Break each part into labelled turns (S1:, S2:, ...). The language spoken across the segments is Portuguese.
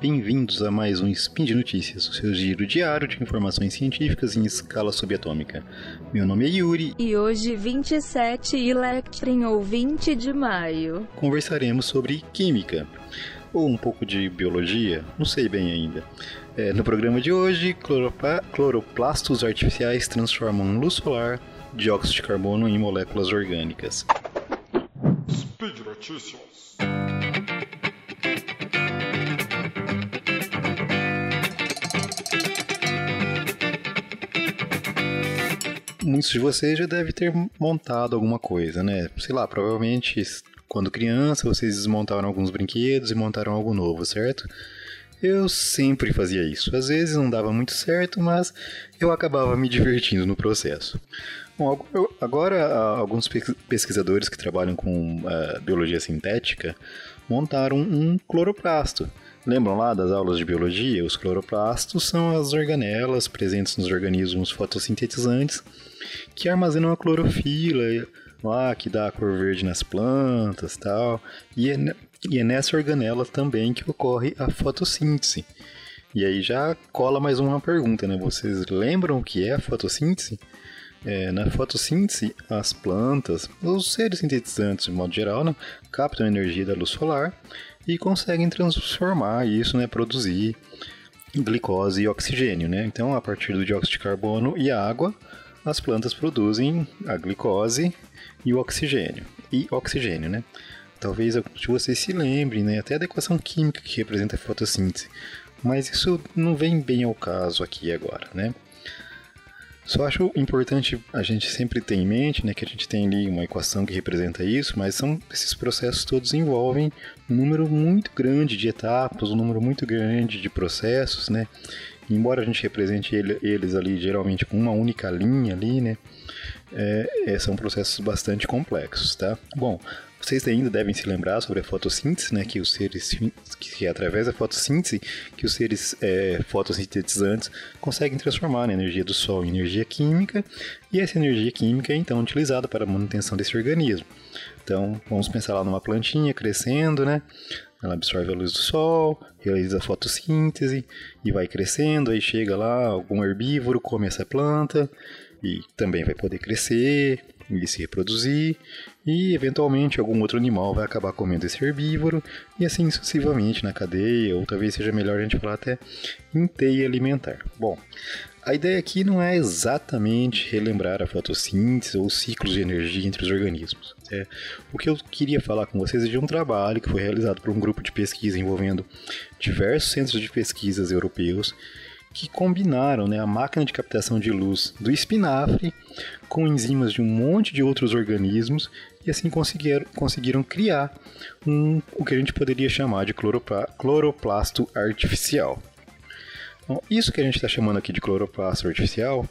S1: bem-vindos a mais um Spin de Notícias, o seu giro diário de informações científicas em escala subatômica. Meu nome é Yuri
S2: e hoje, 27 Electrin ou 20 de maio,
S1: conversaremos sobre química, ou um pouco de biologia, não sei bem ainda. É, no programa de hoje, cloroplastos artificiais transformam luz solar, dióxido de carbono em moléculas orgânicas. Speed Notícias. Muitos de vocês já devem ter montado alguma coisa, né? Sei lá, provavelmente quando criança vocês desmontaram alguns brinquedos e montaram algo novo, certo? Eu sempre fazia isso. Às vezes não dava muito certo, mas eu acabava me divertindo no processo. Bom, agora alguns pesquisadores que trabalham com uh, biologia sintética montaram um cloroplasto. Lembram lá das aulas de biologia? Os cloroplastos são as organelas presentes nos organismos fotossintetizantes que armazenam a clorofila lá, que dá a cor verde nas plantas tal. E é, e é nessa organela também que ocorre a fotossíntese. E aí já cola mais uma pergunta, né? Vocês lembram o que é a fotossíntese? É, na fotossíntese, as plantas, os seres sintetizantes de modo geral, né, captam energia da luz solar e conseguem transformar isso, né, produzir glicose e oxigênio. Né? Então, a partir do dióxido de carbono e água, as plantas produzem a glicose e o oxigênio. E oxigênio, né? Talvez vocês se lembrem, né? Até a equação química que representa a fotossíntese. Mas isso não vem bem ao caso aqui agora, né? Só acho importante a gente sempre ter em mente né, que a gente tem ali uma equação que representa isso, mas são esses processos todos envolvem um número muito grande de etapas, um número muito grande de processos, né? Embora a gente represente ele, eles ali geralmente com uma única linha ali, né? É, é, são processos bastante complexos, tá? Bom, vocês ainda devem se lembrar sobre a fotossíntese, né? Que os seres, que é através da fotossíntese, que os seres é, fotossintetizantes conseguem transformar a energia do Sol em energia química, e essa energia química é então utilizada para a manutenção desse organismo. Então, vamos pensar lá numa plantinha crescendo, né? Ela absorve a luz do sol, realiza fotossíntese e vai crescendo. Aí chega lá algum herbívoro, come essa planta e também vai poder crescer e se reproduzir. E eventualmente algum outro animal vai acabar comendo esse herbívoro e assim sucessivamente na cadeia, ou talvez seja melhor a gente falar até em teia alimentar. Bom, a ideia aqui não é exatamente relembrar a fotossíntese ou os ciclos de energia entre os organismos. É, o que eu queria falar com vocês é de um trabalho que foi realizado por um grupo de pesquisa envolvendo diversos centros de pesquisas europeus que combinaram né, a máquina de captação de luz do espinafre com enzimas de um monte de outros organismos e assim conseguiram, conseguiram criar um, o que a gente poderia chamar de cloroplasto artificial. Bom, isso que a gente está chamando aqui de cloroplasto artificial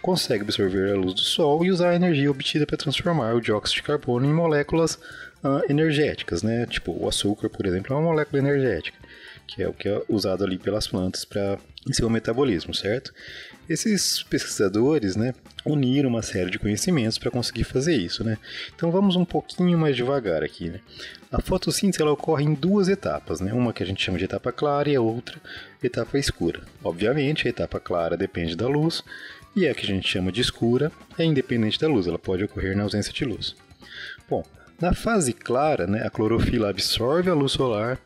S1: consegue absorver a luz do Sol e usar a energia obtida para transformar o dióxido de carbono em moléculas uh, energéticas, né? Tipo, o açúcar, por exemplo, é uma molécula energética, que é o que é usado ali pelas plantas para em seu metabolismo, certo? Esses pesquisadores, né, uniram uma série de conhecimentos para conseguir fazer isso, né? Então vamos um pouquinho mais devagar aqui, né? A fotossíntese ela ocorre em duas etapas, né? Uma que a gente chama de etapa clara e a outra etapa escura. Obviamente, a etapa clara depende da luz e a que a gente chama de escura é independente da luz, ela pode ocorrer na ausência de luz. Bom, na fase clara, né, a clorofila absorve a luz solar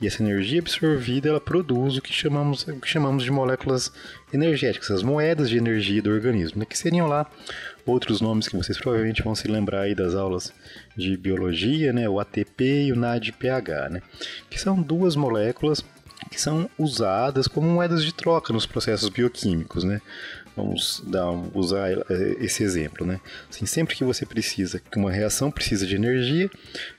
S1: e essa energia absorvida ela produz o que chamamos, o que chamamos de moléculas energéticas, as moedas de energia do organismo, né, que seriam lá outros nomes que vocês provavelmente vão se lembrar aí das aulas de biologia, né, o ATP e o NADPH, né, que são duas moléculas que são usadas como moedas de troca nos processos bioquímicos, né? Vamos dar, usar eh, esse exemplo, né? Assim, sempre que você precisa, que uma reação precisa de energia,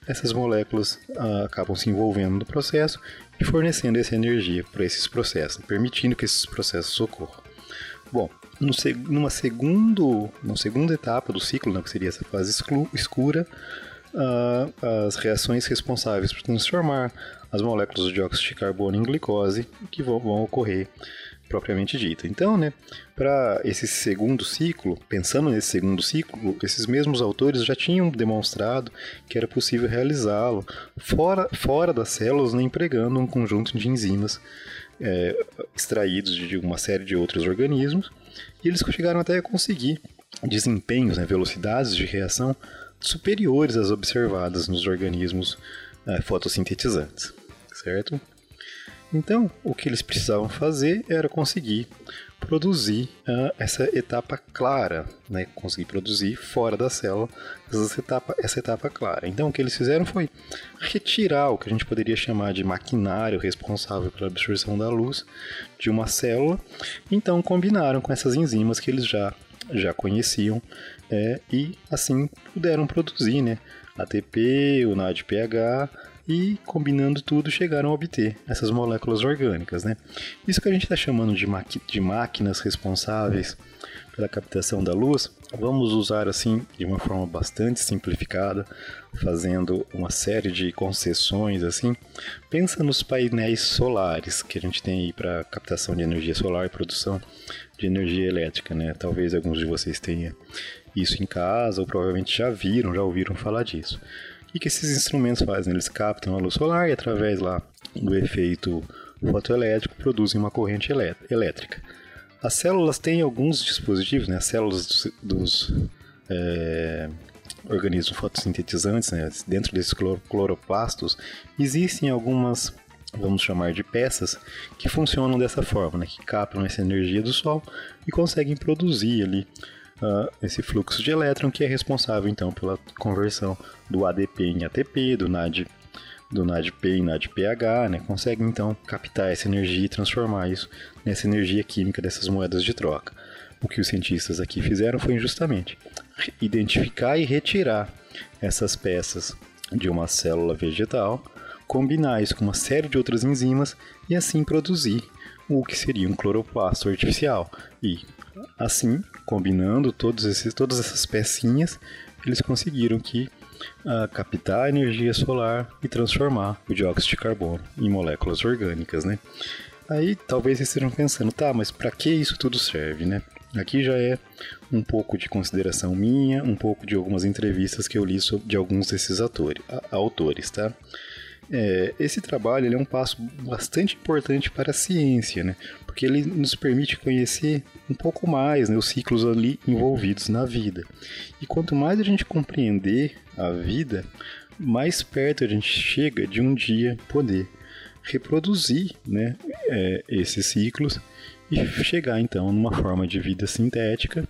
S1: essas moléculas ah, acabam se envolvendo no processo e fornecendo essa energia para esses processos, permitindo que esses processos ocorram. Bom, no, numa, segundo, numa segunda etapa do ciclo, né, que seria essa fase escura, uh, as reações responsáveis por transformar as moléculas de dióxido de carbono em glicose que vão, vão ocorrer propriamente dita. Então, né, para esse segundo ciclo, pensando nesse segundo ciclo, esses mesmos autores já tinham demonstrado que era possível realizá-lo fora, fora das células, né, empregando um conjunto de enzimas é, extraídos de uma série de outros organismos, e eles chegaram até a conseguir desempenhos, né, velocidades de reação superiores às observadas nos organismos é, fotossintetizantes, certo? Então, o que eles precisavam fazer era conseguir produzir uh, essa etapa clara, né? conseguir produzir fora da célula essa etapa, essa etapa clara. Então, o que eles fizeram foi retirar o que a gente poderia chamar de maquinário responsável pela absorção da luz de uma célula, então combinaram com essas enzimas que eles já, já conheciam é, e assim puderam produzir né? ATP, o NADPH e combinando tudo chegaram a obter essas moléculas orgânicas, né? Isso que a gente está chamando de, de máquinas responsáveis pela captação da luz, vamos usar assim de uma forma bastante simplificada, fazendo uma série de concessões assim. Pensa nos painéis solares que a gente tem aí para captação de energia solar e produção de energia elétrica, né? Talvez alguns de vocês tenham isso em casa ou provavelmente já viram, já ouviram falar disso. O que esses instrumentos fazem? Eles captam a luz solar e através lá do efeito fotoelétrico produzem uma corrente elétrica. As células têm alguns dispositivos, né? as células dos, dos é, organismos fotossintetizantes, né? dentro desses cloroplastos, existem algumas, vamos chamar de peças, que funcionam dessa forma, né? que captam essa energia do Sol e conseguem produzir ali uh, esse fluxo de elétron que é responsável então pela conversão do ADP em ATP, do NAD do NADP em NADPH, né? consegue então captar essa energia e transformar isso nessa energia química dessas moedas de troca. O que os cientistas aqui fizeram foi justamente identificar e retirar essas peças de uma célula vegetal, combinar isso com uma série de outras enzimas e assim produzir o que seria um cloroplasto artificial. E assim, combinando todos esses, todas essas pecinhas, eles conseguiram que uh, captar a energia solar e transformar o dióxido de carbono em moléculas orgânicas, né? Aí talvez vocês estejam pensando, tá, mas para que isso tudo serve, né? Aqui já é um pouco de consideração minha, um pouco de algumas entrevistas que eu li de alguns desses atores, autores, tá? É, esse trabalho é um passo bastante importante para a ciência, né? porque ele nos permite conhecer um pouco mais né, os ciclos ali envolvidos na vida. E quanto mais a gente compreender a vida, mais perto a gente chega de um dia poder reproduzir né, é, esses ciclos e chegar então numa forma de vida sintética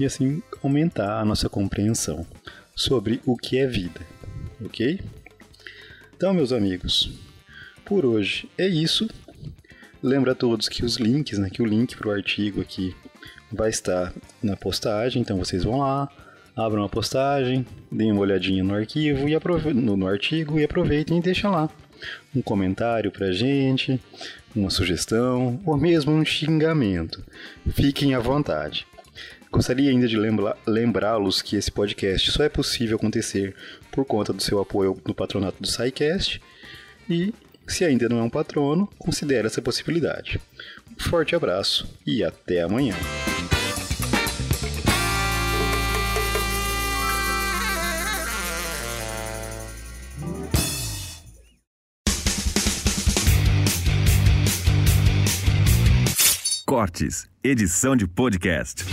S1: e assim aumentar a nossa compreensão sobre o que é vida, ok? Então, meus amigos, por hoje é isso. Lembra a todos que os links, né, que o link para o artigo aqui vai estar na postagem, então vocês vão lá, abram a postagem, deem uma olhadinha no arquivo e no, no artigo e aproveitem e deixem lá um comentário pra gente, uma sugestão ou mesmo um xingamento. Fiquem à vontade. Gostaria ainda de lembrá-los que esse podcast só é possível acontecer por conta do seu apoio no patronato do SciCast e, se ainda não é um patrono, considere essa possibilidade. Um forte abraço e até amanhã.
S3: Cortes, edição de podcast.